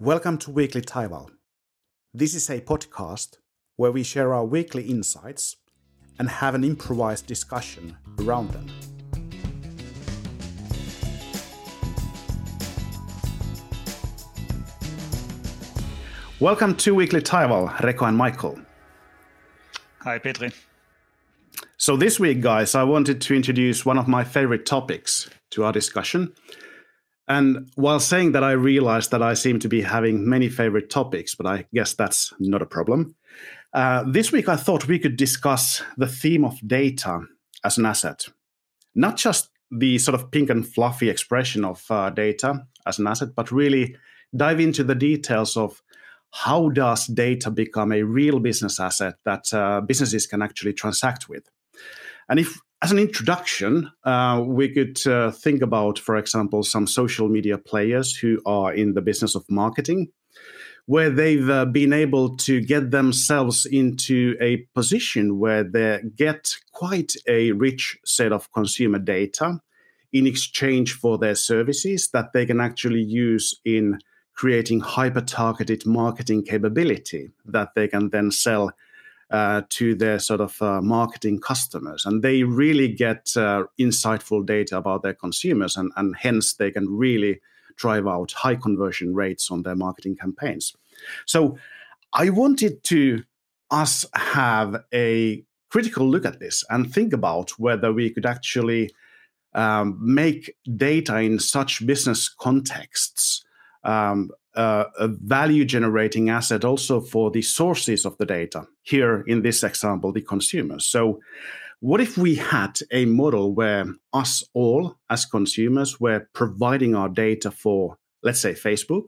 Welcome to Weekly Taival. This is a podcast where we share our weekly insights and have an improvised discussion around them. Welcome to Weekly Taival, Reko and Michael. Hi, Petri. So, this week, guys, I wanted to introduce one of my favorite topics to our discussion, and while saying that, I realized that I seem to be having many favorite topics, but I guess that's not a problem. Uh, this week, I thought we could discuss the theme of data as an asset, not just the sort of pink and fluffy expression of uh, data as an asset, but really dive into the details of how does data become a real business asset that uh, businesses can actually transact with. And if as an introduction, uh, we could uh, think about, for example, some social media players who are in the business of marketing, where they've uh, been able to get themselves into a position where they get quite a rich set of consumer data in exchange for their services that they can actually use in creating hyper targeted marketing capability that they can then sell uh, to their sort of uh, marketing customers. And they really get uh, insightful data about their consumers, and, and hence they can really drive out high conversion rates on their marketing campaigns. So I wanted to us have a critical look at this and think about whether we could actually um, make data in such business contexts um, uh, a value generating asset also for the sources of the data. Here, in this example, the consumers. So, what if we had a model where us all, as consumers, were providing our data for, let's say, Facebook,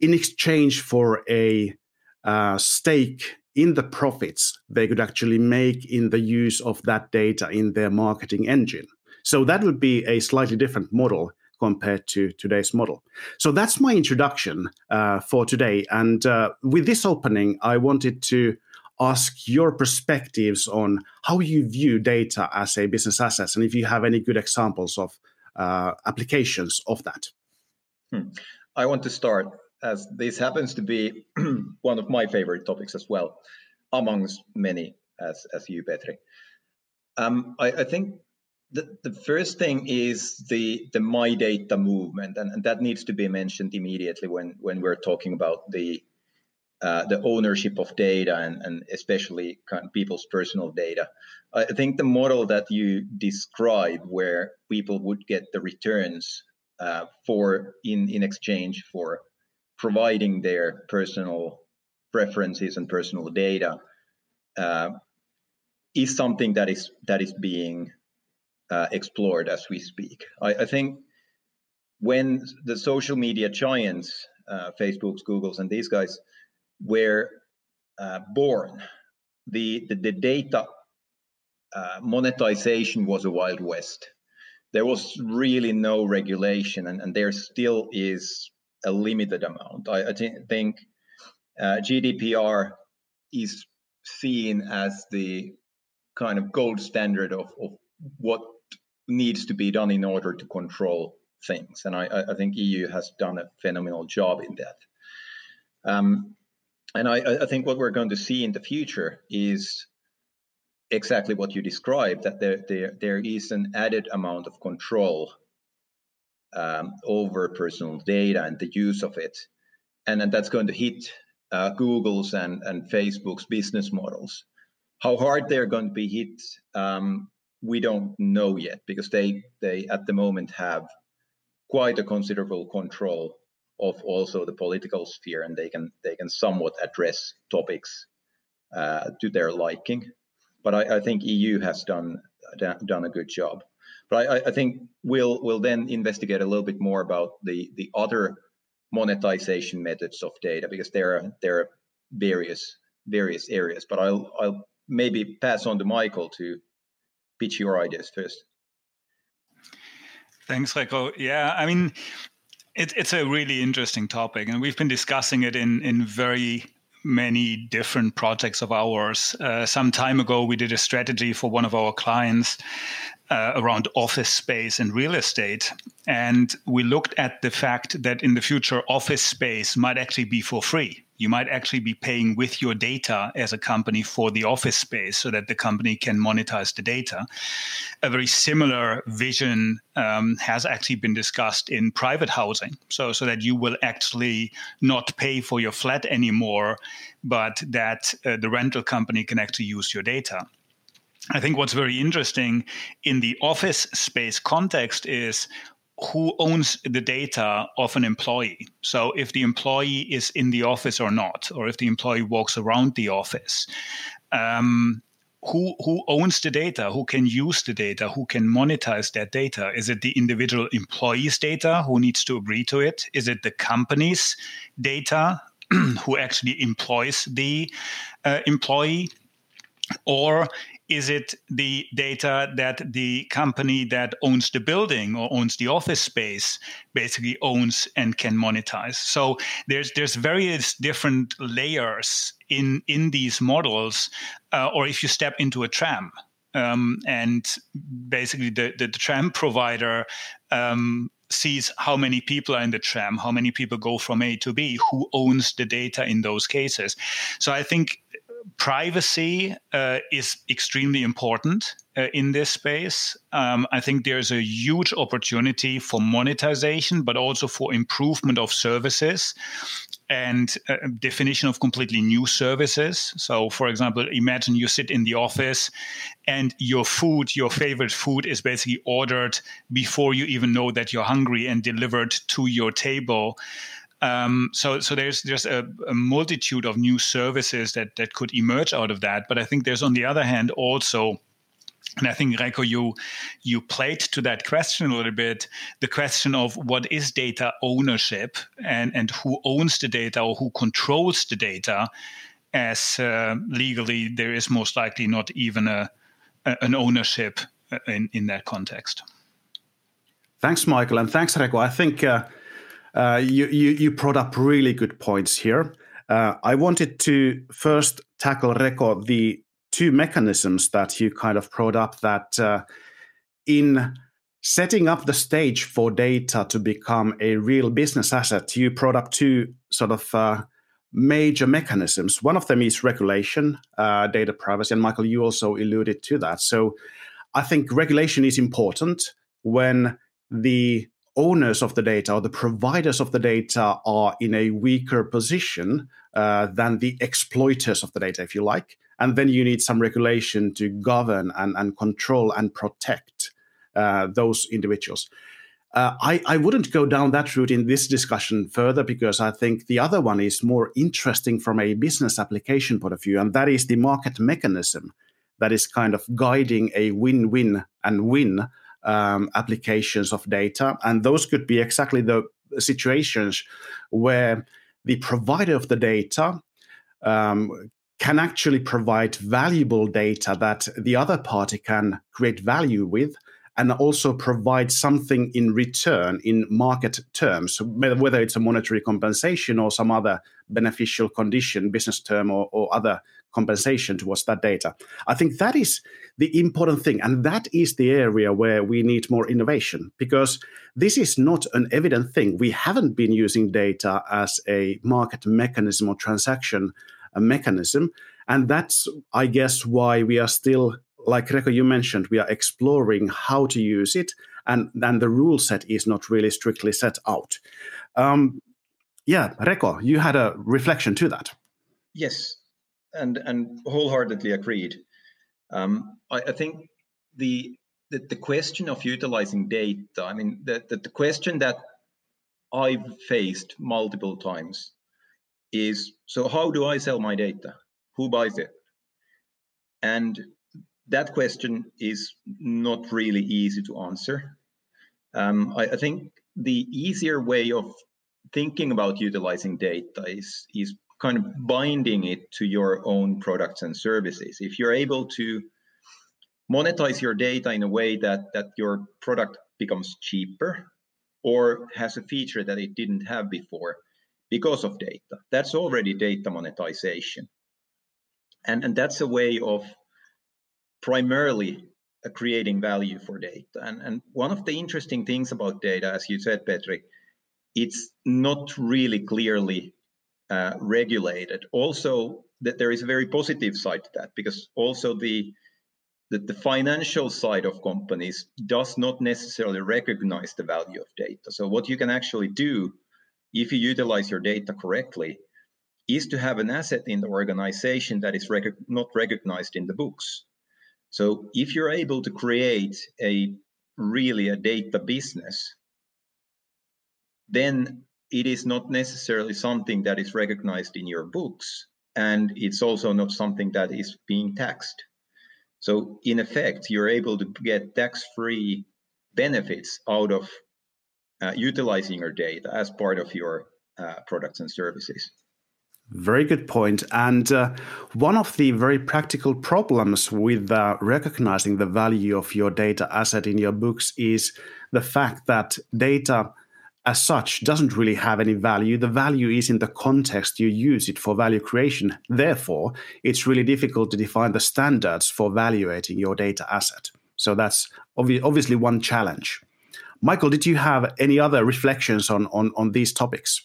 in exchange for a uh, stake in the profits they could actually make in the use of that data in their marketing engine? So, that would be a slightly different model compared to today's model. So that's my introduction uh, for today. And uh, with this opening, I wanted to ask your perspectives on how you view data as a business asset and if you have any good examples of uh, applications of that. Hmm. I want to start as this happens to be one of my favorite topics as well, amongst many, as, as you, Petri. Um, I, I think the, the first thing is the the my data movement and, and that needs to be mentioned immediately when when we're talking about the uh, the ownership of data and, and especially kind of people's personal data. I think the model that you describe, where people would get the returns uh, for in in exchange for providing their personal preferences and personal data, uh, is something that is that is being uh, explored as we speak. I, I, think when the social media giants, uh, Facebooks, Googles, and these guys were uh, born, the, the, the data uh, monetization was a wild west. There was really no regulation, and, and there still is a limited amount. I, I think uh, GDPR is seen as the kind of gold standard of, of what needs to be done in order to control things. And I, I think EU has done a phenomenal job in that. Um, and I, I, think what we're going to see in the future is exactly what you described that there, there, there is an added amount of control um, over personal data and the use of it. And, that's going to hit uh, Google's and, and Facebook's business models. How hard they're going to be hit um, we don't know yet because they they at the moment have quite a considerable control of also the political sphere and they can they can somewhat address topics uh, to their liking. But I, I, think EU has done done a good job. But I, I, think we'll we'll then investigate a little bit more about the the other monetization methods of data because there are there are various various areas. But I'll I'll maybe pass on to Michael to pitch your ideas first. Thanks, Reko. Yeah, I mean, it, it's a really interesting topic, and we've been discussing it in in very many different projects of ours. Uh, some time ago, we did a strategy for one of our clients, uh, around office space and real estate. And we looked at the fact that in the future, office space might actually be for free. You might actually be paying with your data as a company for the office space so that the company can monetize the data. A very similar vision um, has actually been discussed in private housing. So, so that you will actually not pay for your flat anymore, but that uh, the rental company can actually use your data. I think what's very interesting in the office space context is who owns the data of an employee. So if the employee is in the office or not, or if the employee walks around the office, um, who who owns the data? Who can use the data? Who can monetize that data? Is it the individual employee's data? Who needs to agree to it? Is it the company's data? who actually employs the uh, employee? Or is it the data that the company that owns the building or owns the office space basically owns and can monetize so there's there's various different layers in in these models uh, or if you step into a tram um, and basically the, the, the tram provider um, sees how many people are in the tram, how many people go from A to B, who owns the data in those cases. So I think privacy uh, is extremely important uh, in this space. Um, I think there's a huge opportunity for monetization, but also for improvement of services and uh, definition of completely new services. So, for example, imagine you sit in the office and your food, your favorite food, is basically ordered before you even know that you're hungry and delivered to your table. Um, so, so there's there's a, a, multitude of new services that that could emerge out of that. But I think there's on the other hand also and I think Reko, you you played to that question a little bit. The question of what is data ownership and and who owns the data or who controls the data, as uh, legally there is most likely not even a, a an ownership uh, in in that context. Thanks, Michael, and thanks, Reko. I think. Uh, uh, you, you, you brought up really good points here. Uh, I wanted to first tackle Reko the two mechanisms that you kind of brought up that uh, in setting up the stage for data to become a real business asset, you brought up two sort of uh, major mechanisms. One of them is regulation, uh, data privacy, and Michael, you also alluded to that. So I think regulation is important when the owners of the data or the providers of the data are in a weaker position uh, than the exploiters of the data, if you like. And then you need some regulation to govern and, and control and protect uh, those individuals. Uh, I, I wouldn't go down that route in this discussion further because I think the other one is more interesting from a business application point of view, and that is the market mechanism that is kind of guiding a win win and win um, applications of data. And those could be exactly the situations where the provider of the data um, can actually provide valuable data that the other party can create value with and also provide something in return in market terms, whether it's a monetary compensation or some other beneficial condition, business term, or, or other compensation towards that data. I think that is the important thing. And that is the area where we need more innovation because this is not an evident thing. We haven't been using data as a market mechanism or transaction mechanism. And that's, I guess, why we are still, like Reko, you mentioned, we are exploring how to use it. And then the rule set is not really strictly set out. Um, yeah, Reko, you had a reflection to that. Yes, and and wholeheartedly agreed. Um, I, I, think the, the, the question of utilizing data. I mean, the, the, the question that I've faced multiple times is: so how do I sell my data? Who buys it? And that question is not really easy to answer. Um, I, I, think the easier way of thinking about utilizing data is, is kind of binding it to your own products and services. If you're able to monetize your data in a way that that your product becomes cheaper or has a feature that it didn't have before because of data, that's already data monetization. And, and that's a way of primarily creating value for data. And, and one of the interesting things about data, as you said, Petri, it's not really clearly uh, regulated. Also, that there is a very positive side to that because also the, the the financial side of companies does not necessarily recognize the value of data. So what you can actually do if you utilize your data correctly is to have an asset in the organization that is rec- not recognized in the books. So if you're able to create a really a data business, then it is not necessarily something that is recognized in your books, and it's also not something that is being taxed. So in effect, you're able to get tax-free benefits out of uh, utilizing your data as part of your uh, products and services. Very good point. And uh, one of the very practical problems with uh, recognizing the value of your data asset in your books is the fact that data as such doesn't really have any value. The value is in the context you use it for value creation. Therefore, it's really difficult to define the standards for evaluating your data asset. So that's obvi- obviously one challenge. Michael, did you have any other reflections on, on, on these topics?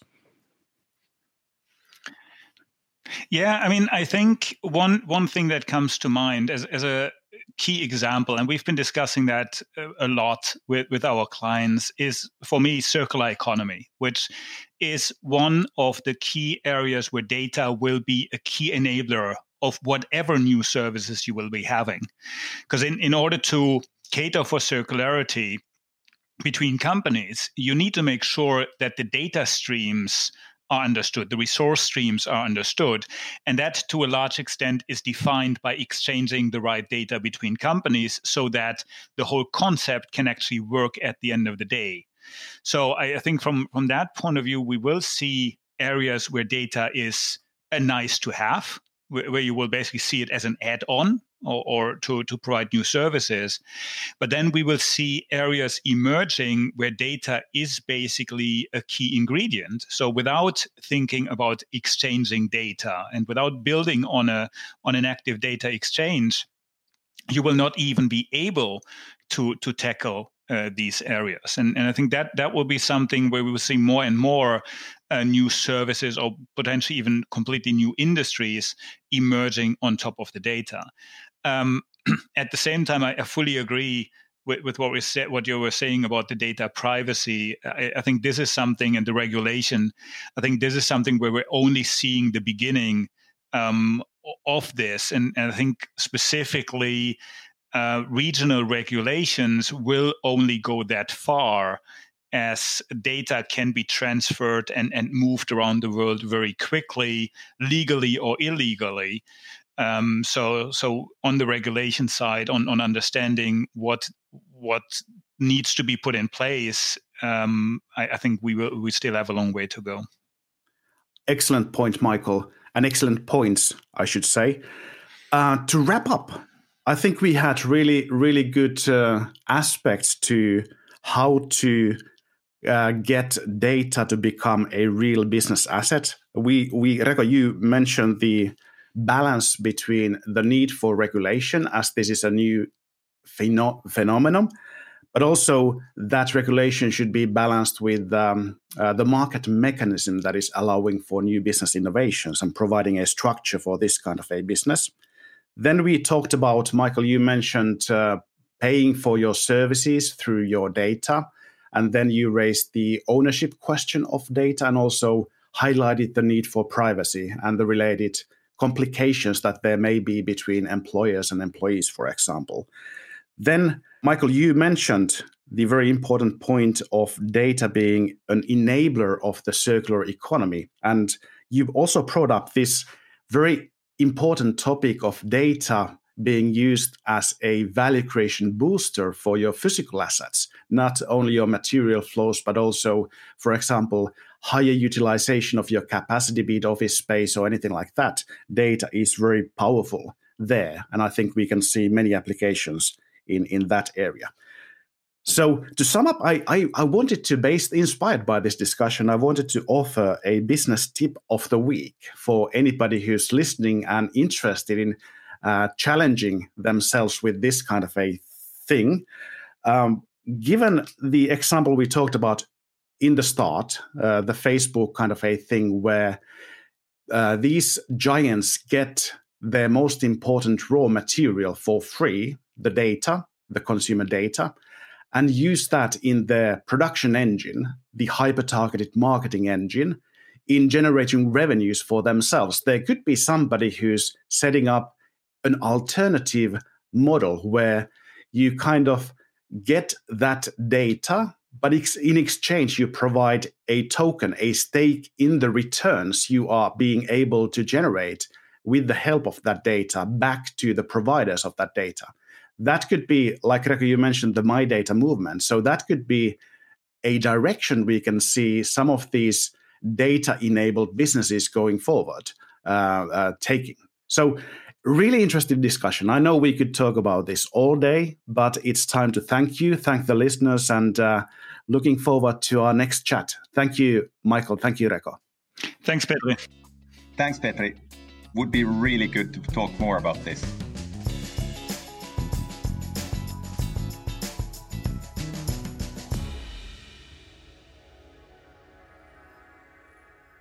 Yeah, I mean, I think one one thing that comes to mind as as a key example, and we've been discussing that uh, a lot with, with our clients, is for me circular economy, which is one of the key areas where data will be a key enabler of whatever new services you will be having. Because in, in order to cater for circularity between companies, you need to make sure that the data streams are understood, the resource streams are understood. And that, to a large extent, is defined by exchanging the right data between companies so that the whole concept can actually work at the end of the day. So I, I think from, from that point of view, we will see areas where data is a nice to have, where, where you will basically see it as an add on or, or, to, to provide new services. But then we will see areas emerging where data is basically a key ingredient. So without thinking about exchanging data and without building on a on an active data exchange, you will not even be able to to tackle uh, these areas. And, and I think that that will be something where we will see more and more uh, new services or potentially even completely new industries emerging on top of the data. Um, at the same time, I, I fully agree with, with, what we said, what you were saying about the data privacy. I, I, think this is something, and the regulation. I think this is something where we're only seeing the beginning um, of this, and, and, I think specifically. Uh, regional regulations will only go that far as data can be transferred and, and moved around the world very quickly, legally or illegally. Um, so, so on the regulation side, on, on understanding what what needs to be put in place, um, I, I, think we will we still have a long way to go. Excellent point, Michael, and excellent points, I should say. Uh, to wrap up, I think we had really, really good uh, aspects to how to uh, get data to become a real business asset. We, we, Reko, you mentioned the balance between the need for regulation, as this is a new pheno- phenomenon, but also that regulation should be balanced with um, uh, the market mechanism that is allowing for new business innovations and providing a structure for this kind of a business. Then we talked about, Michael, you mentioned uh, paying for your services through your data. And then you raised the ownership question of data and also highlighted the need for privacy and the related complications that there may be between employers and employees, for example. Then, Michael, you mentioned the very important point of data being an enabler of the circular economy. And you've also brought up this very important topic of data being used as a value creation booster for your physical assets, not only your material flows, but also, for example, higher utilization of your capacity, be it office space or anything like that. Data is very powerful there. And I think we can see many applications in, in that area. So to sum up, I, I, I, wanted to, based inspired by this discussion, I wanted to offer a business tip of the week for anybody who's listening and interested in uh, challenging themselves with this kind of a thing. Um, given the example we talked about in the start, uh, the Facebook kind of a thing where uh, these giants get their most important raw material for free, the data, the consumer data, and use that in their production engine, the hyper targeted marketing engine, in generating revenues for themselves. There could be somebody who's setting up an alternative model where you kind of get that data, but in exchange, you provide a token, a stake in the returns you are being able to generate with the help of that data back to the providers of that data. That could be, like you mentioned, the My Data movement. So that could be a direction we can see some of these data enabled businesses going forward uh, uh, taking. So really interesting discussion. I know we could talk about this all day, but it's time to thank you, thank the listeners, and uh, looking forward to our next chat. Thank you, Michael. Thank you, Reko. Thanks, Petri. Thanks, Petri. Would be really good to talk more about this.